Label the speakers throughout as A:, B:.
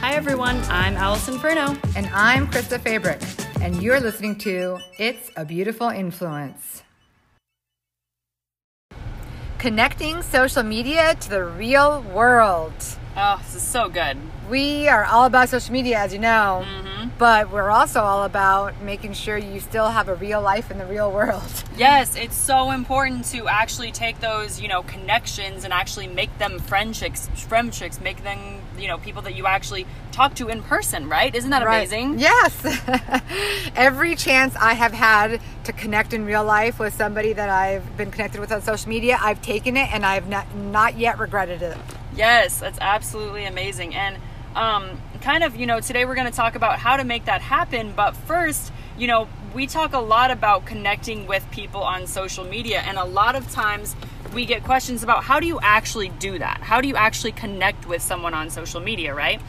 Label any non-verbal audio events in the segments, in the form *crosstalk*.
A: Hi, everyone. I'm Allison Furno.
B: And I'm Krista Fabric. And you're listening to It's a Beautiful Influence. Connecting social media to the real world.
A: Oh, this is so good.
B: We are all about social media, as you know,
A: Mm-hmm.
B: But we're also all about making sure you still have a real life in the real world. *laughs*
A: Yes, it's so important to actually take those, you know, connections and actually make them friendships, friendships, make them, you know, people that you actually talk to in person, right? Isn't that amazing?
B: Yes. *laughs* Every chance I have had to connect in real life with somebody that I've been connected with on social media, I've taken it and I've not, not yet regretted it.
A: Yes, that's absolutely amazing. And um, kind of, you know, today we're going to talk about how to make that happen. But first, you know, we talk a lot about connecting with people on social media. And a lot of times we get questions about how do you actually do that? How do you actually connect with someone on social media, right?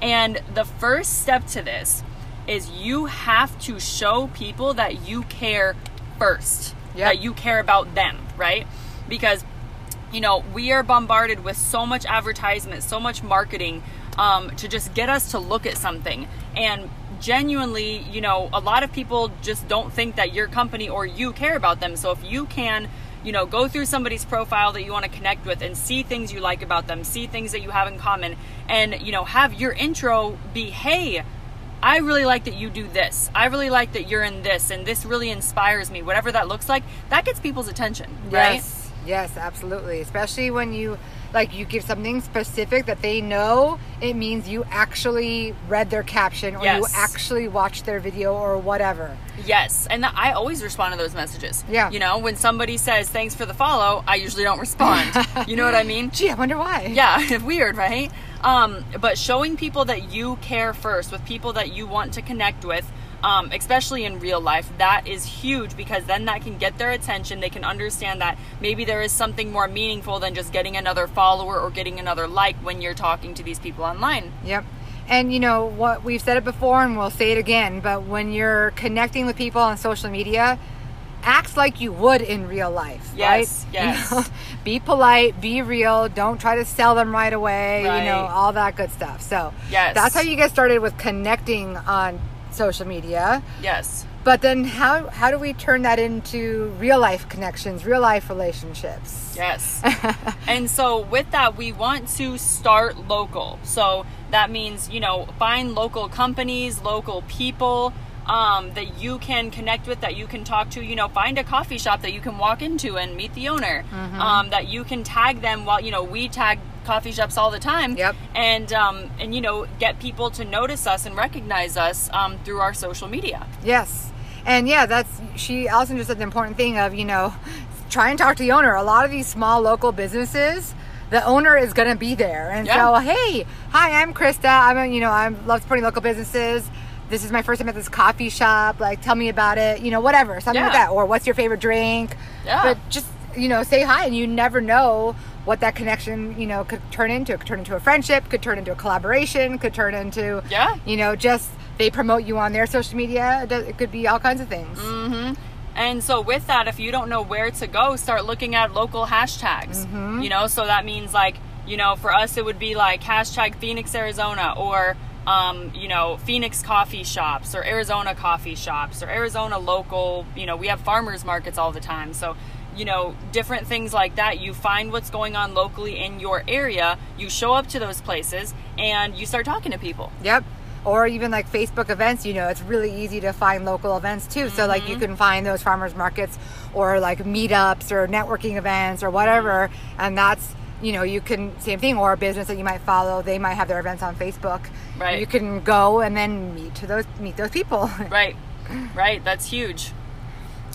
A: And the first step to this is you have to show people that you care first,
B: Yep.
A: that you care about them, right? Because you know, we are bombarded with so much advertisement, so much marketing um, to just get us to look at something. And genuinely, you know, a lot of people just don't think that your company or you care about them. So if you can, you know, go through somebody's profile that you want to connect with and see things you like about them, see things that you have in common, and, you know, have your intro be, hey, I really like that you do this. I really like that you're in this, and this really inspires me. Whatever that looks like, that gets people's attention, right?
B: Yes. Yes, absolutely. Especially when you like you give something specific that they know, it means you actually read their caption or you actually watched their video or whatever.
A: Yes, and th- I always respond to those messages.
B: Yeah.
A: You know, when somebody says thanks for the follow, I usually don't *laughs* respond. you know what I mean?
B: Gee, I wonder why.
A: Yeah, *laughs* weird, right? Um, but showing people that you care first with people that you want to connect with, um, especially in real life, that is huge because then that can get their attention. They can understand that maybe there is something more meaningful than just getting another follower or getting another like when you're talking to these people online.
B: Yep. And you know what we've said it before and we'll say it again, but when you're connecting with people on social media, act like you would in real life,
A: Yes,
B: right?
A: yes. *laughs*
B: You know, be polite, be real, don't try to sell them right away, you know, all that good stuff. So,
A: Yes.
B: that's how you get started with connecting on social media.
A: Yes.
B: But then how how do we turn that into real life connections, real life relationships?
A: Yes. *laughs* and so with that, we want to start local. So that means, you know, find local companies, local people um, that you can connect with, that you can talk to. You know, find a coffee shop that you can walk into and meet the owner. Um, that you can tag them while, you know, we tag coffee shops all the time.
B: Yep.
A: And, um, and you know, get people to notice us and recognize us um, through our social media.
B: Yes. And yeah, that's she Allison just said the important thing of, you know, try and talk to the owner. A lot of these small local businesses, the owner is gonna be there. And
A: Yeah.
B: so, hey, hi, I'm Krista. I'm a, you know, I love supporting local businesses. This is my first time at this coffee shop. Like tell me about it, you know, whatever, something like that. Or what's your favorite drink?
A: Yeah.
B: But just, you know, say hi and you never know what that connection, you know, could turn into. It could turn into a friendship, could turn into a collaboration, could turn into
A: Yeah.
B: you know, just they promote you on their social media. It, could be all kinds of things.
A: Mm. And so with that, if you don't know where to go, start looking at local hashtags.
B: Mm-hmm.
A: You know, so that means like, you know, for us it would be like hashtag Phoenix, Arizona or um, you know, Phoenix coffee shops or Arizona coffee shops or Arizona local, you know, we have farmers markets all the time. So, you know, different things like that. You find what's going on locally in your area, you show up to those places and you start talking to people.
B: Yep. Or even like Facebook events, you know, it's really easy to find local events too. So like you can find those farmers markets or like meetups or networking events or whatever, and that's you know you can same thing or a business that you might follow. They might have their events on Facebook.
A: Right.
B: You can go and then meet to those meet those people. *laughs*
A: Right. Right. That's huge.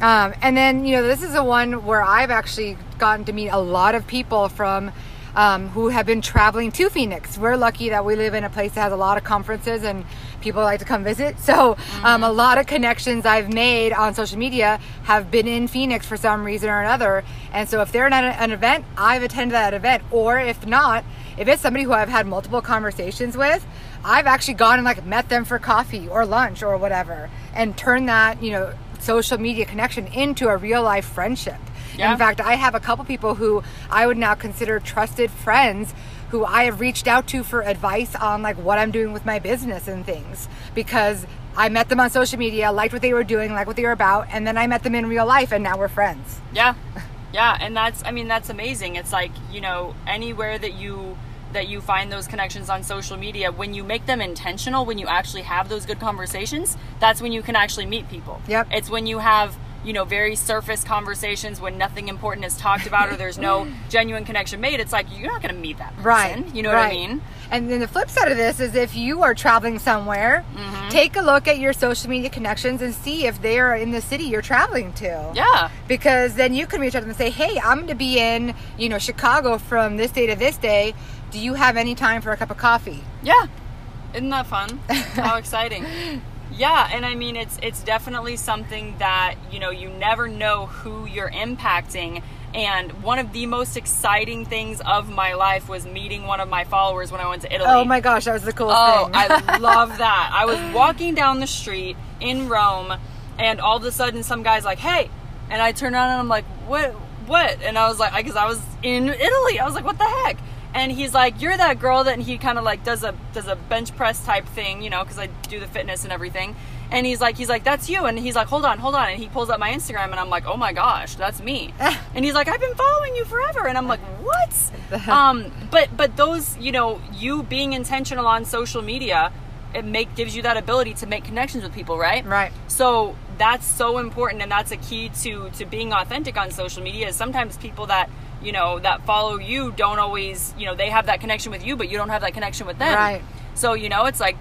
B: Um, and then, you know, this is the one where I've actually gotten to meet a lot of people from um, who have been traveling to Phoenix. We're lucky that we live in a place that has a lot of conferences and people like to come visit. So, um, a lot of connections I've made on social media have been in Phoenix for some reason or another. And so, if they're at an event, I've attended that event. Or if not, if it's somebody who I've had multiple conversations with, I've actually gone and like met them for coffee or lunch or whatever and turned that, you know, social media connection into a real life friendship.
A: Yeah.
B: In fact, I have a couple people who I would now consider trusted friends who I have reached out to for advice on like what I'm doing with my business and things because I met them on social media, liked what they were doing, liked what they were about, and then I met them in real life and now we're friends.
A: Yeah. Yeah, and that's I mean that's amazing. It's like, you know, anywhere that you that you find those connections on social media, when you make them intentional, when you actually have those good conversations, that's when you can actually meet people.
B: Yep.
A: It's when you have you know very surface conversations when nothing important is talked about or there's no *laughs* genuine connection made it's like you're not going to meet that person
B: Right.
A: you know
B: right.
A: what i mean
B: And then the flip side of this is if you are traveling somewhere,
A: Mm-hmm.
B: take a look at your social media connections and see if they are in the city you're traveling to.
A: yeah
B: Because then you can reach out and say, "Hey, I'm going to be in, you know, Chicago from this day to this day. Do you have any time for a cup of coffee?"
A: Yeah. Isn't that fun? How *laughs* exciting. Yeah, and I mean it's it's definitely something that, you know, you never know who you're impacting. And one of the most exciting things of my life was meeting one of my followers when I went to Italy.
B: Oh my gosh, that was the coolest
A: Oh,
B: thing.
A: I *laughs* love that. I was walking down the street in Rome, and all of a sudden, some guy's like, "Hey," and I turn around and I'm like, "What? What?" And I was like, "Because I was in Italy." I was like, "What the heck?" And he's like, "You're that girl that," and he kind of like does a does a bench press type thing, you know, because I do the fitness and everything. And he's like, he's like, "That's you," and he's like, "Hold on, hold on," and he pulls up my Instagram, and I'm like, "Oh my gosh, that's me." *laughs* and he's like, "I've been following you forever," and I'm like, "What?" um, but but those, you know, you being intentional on social media, it make gives you that ability to make connections with people, right?
B: Right.
A: So that's so important, and that's a key to to being authentic on social media. Is sometimes people that you know that follow you don't always, you know, they have that connection with you, but you don't have that connection with them.
B: Right.
A: So you know, it's like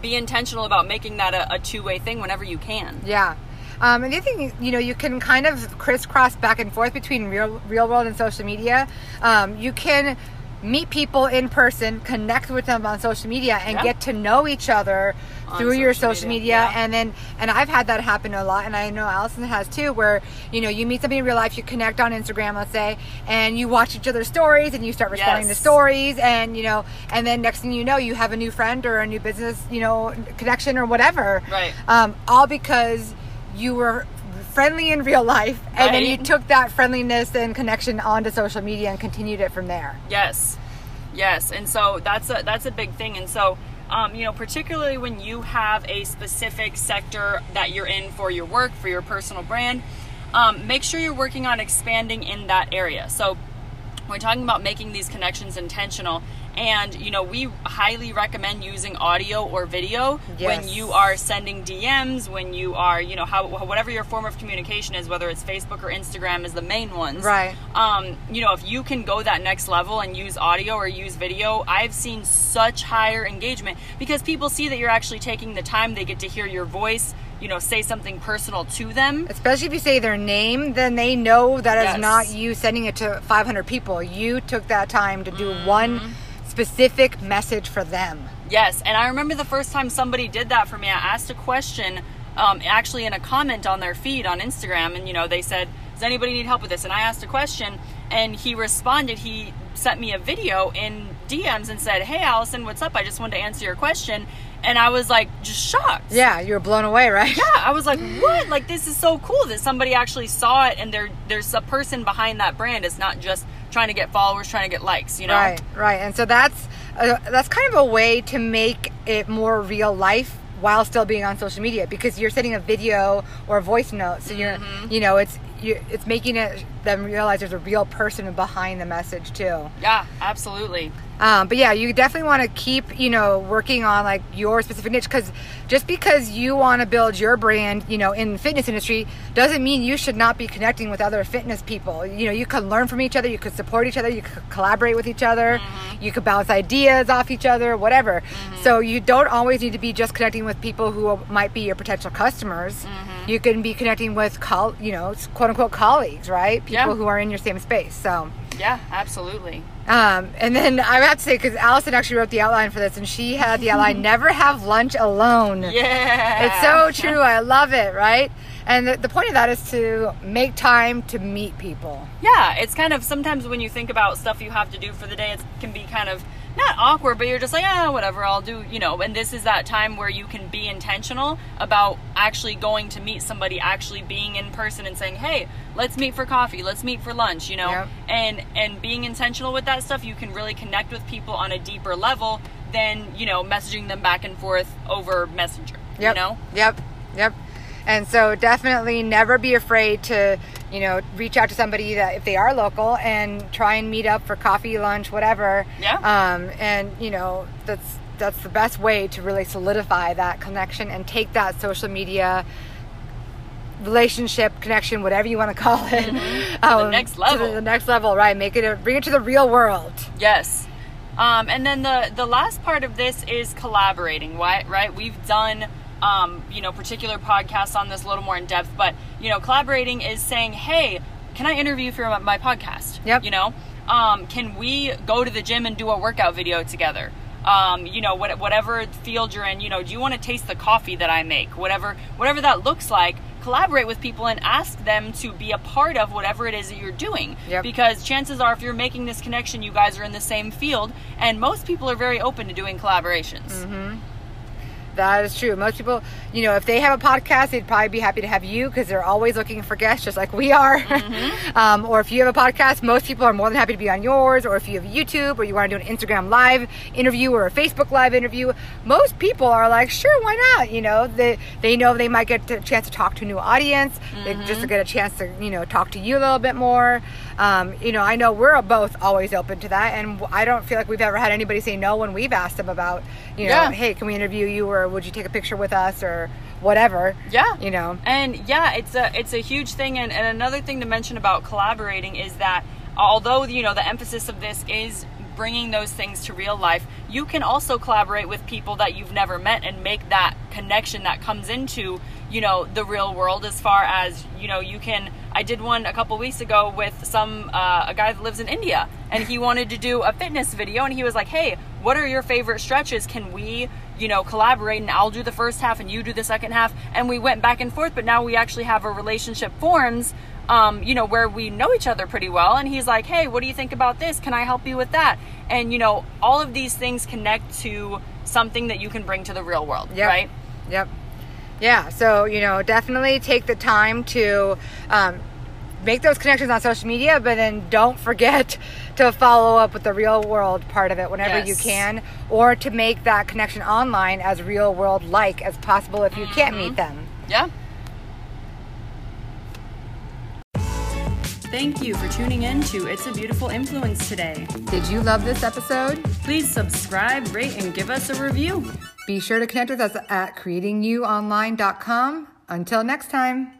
A: be intentional about making that a, a two way thing whenever you can.
B: Yeah. Um, and the other thing, you know, you can kind of crisscross back and forth between real, real world and social media. Um, you can meet people in person, connect with them on social media, and
A: Yeah.
B: get to know each other
A: On
B: through your
A: social
B: social
A: media,
B: media.
A: yeah.
B: And then, and I've had that happen a lot, and I know Allison has too, where you know you meet somebody in real life, you connect on Instagram, let's say, and you watch each other's stories, and you start responding
A: Yes.
B: to stories, and you know, and then next thing you know, you have a new friend or a new business, you know, connection or whatever
A: Right.
B: um, all because you were friendly in real life and then you took that friendliness and connection onto social media and continued it from there.
A: Yes, yes, and so that's a that's a big thing, and so um, you know, particularly when you have a specific sector that you're in for your work, for your personal brand, um, make sure you're working on expanding in that area. So we're talking about making these connections intentional and you know we highly recommend using audio or video when you are sending dms when you are you know how whatever your form of communication is whether it's facebook or instagram is the main ones
B: Right.
A: um, you know, if you can go that next level and use audio or use video, I've seen such higher engagement because people see that you're actually taking the time. They get to hear your voice, you know, say something personal to them.
B: especially if you say their name then they know that is
A: Yes.
B: not you sending it to 500 people you took that time to do
A: Mm-hmm.
B: one specific message for them
A: Yes, and I remember the first time somebody did that for me. I asked a question, um, actually in a comment on their feed on Instagram, and you know they said, "Does anybody need help with this?" And I asked a question, and he responded. He sent me a video in DMs and said, "Hey, Allison, what's up? I just wanted to answer your question." And I was like, just shocked.
B: yeah you were blown away right
A: Yeah, I was like, *gasps* what? Like this is so cool that somebody actually saw it, and there there's a person behind that brand. It's not just trying to get followers, trying to get likes. You know?
B: Right, right, and so that's uh, that's kind of a way to make it more real life while still being on social media because you're sending a video or a voice note, so you're
A: Mm-hmm.
B: you know it's you, it's making it them realize there's a real person behind the message too.
A: Yeah, absolutely.
B: Um, but yeah, you definitely want to keep, you know, working on like your specific niche because just because you want to build your brand, you know, in the fitness industry doesn't mean you should not be connecting with other fitness people. You know, you could learn from each other, you could support each other, you could collaborate with each other, mm-hmm. you could bounce ideas off each other, whatever. Mm-hmm. So you don't always need to be just connecting with people who might be your potential customers. Mm-hmm. You can be connecting with, col- you know, quote unquote colleagues, right? People
A: Yeah.
B: who are in your same space. So.
A: Yeah, absolutely.
B: Um, and then I have to say, because Allison actually wrote the outline for this, and she had the outline *laughs* never have lunch alone.
A: Yeah.
B: It's so true. I love it, right? And the, the point of that is to make time to meet people.
A: Yeah, it's kind of sometimes when you think about stuff you have to do for the day, it can be kind of not awkward, but you're just like, ah, whatever, I'll do, you know. And this is that time where you can be intentional about actually going to meet somebody, actually being in person and saying, hey, let's meet for coffee, let's meet for lunch, you know.
B: Yep.
A: And and being intentional with that stuff, you can really connect with people on a deeper level than you know messaging them back and forth over Messenger.
B: Yep.
A: You know.
B: Yep. Yep. And so definitely never be afraid to, you know, reach out to somebody that if they are local and try and meet up for coffee, lunch, whatever.
A: Yeah.
B: Um, and you know, that's that's the best way to really solidify that connection and take that social media relationship connection whatever you want to call it
A: Mm-hmm. *laughs* To the next level.
B: to the next level right make it a, bring it to the real world
A: Yes. Um, and then the the last part of this is collaborating. Right? Right? We've done um, you know particular podcasts on this a little more in depth, but you know collaborating is saying, hey, can I interview you for my, my podcast?
B: Yep.
A: You know, um, can we go to the gym and do a workout video together? Um, you know, what, whatever field you're in, you know, do you want to taste the coffee that I make? Whatever, whatever that looks like, collaborate with people and ask them to be a part of whatever it is that you're doing.
B: Yep.
A: Because chances are, if you're making this connection, you guys are in the same field, and most people are very open to doing collaborations.
B: Mm-hmm. That is true. Most people, you know, if they have a podcast, they'd probably be happy to have you because they're always looking for guests, just like we are. *laughs* um, or if you have a podcast, most people are more than happy to be on yours. Or if you have YouTube or you want to do an Instagram live interview or a Facebook live interview, most people are like, sure, why not? You know, they they know they might get a chance to talk to a new audience. They just to get a chance to you know talk to you a little bit more. Um, you know, I know we're both always open to that, and I don't feel like we've ever had anybody say no when we've asked them about, you know,
A: Yeah.
B: hey, can we interview you, or would you take a picture with us, or whatever.
A: Yeah.
B: You know.
A: And yeah, it's a it's a huge thing. And, and another thing to mention about collaborating is that although you know the emphasis of this is bringing those things to real life, you can also collaborate with people that you've never met and make that connection that comes into you know the real world. As far as you know, you can. I did one a couple weeks ago with some uh, a guy that lives in India, and he wanted to do a fitness video, and he was like, "Hey, what are your favorite stretches? Can we, you know, collaborate? And I'll do the first half, and you do the second half." And we went back and forth, but now we actually have a relationship forms. Um, you know, where we know each other pretty well, and he's like, "Hey, what do you think about this? Can I help you with that?" And you know, all of these things connect to something that you can bring to the real world,
B: Yep.
A: right?
B: Yep. Yeah. So you know, definitely take the time to um, make those connections on social media, but then don't forget *laughs* to follow up with the real world part of it whenever you can, or to make that connection online as real world like as possible if you can't meet mm-hmm. them.
A: Yeah. Thank you for tuning in to It's a Beautiful Influence today.
B: Did you love this episode?
A: Please subscribe, rate, and give us a review.
B: Be sure to connect with us at creatingyouonline.com. Until next time.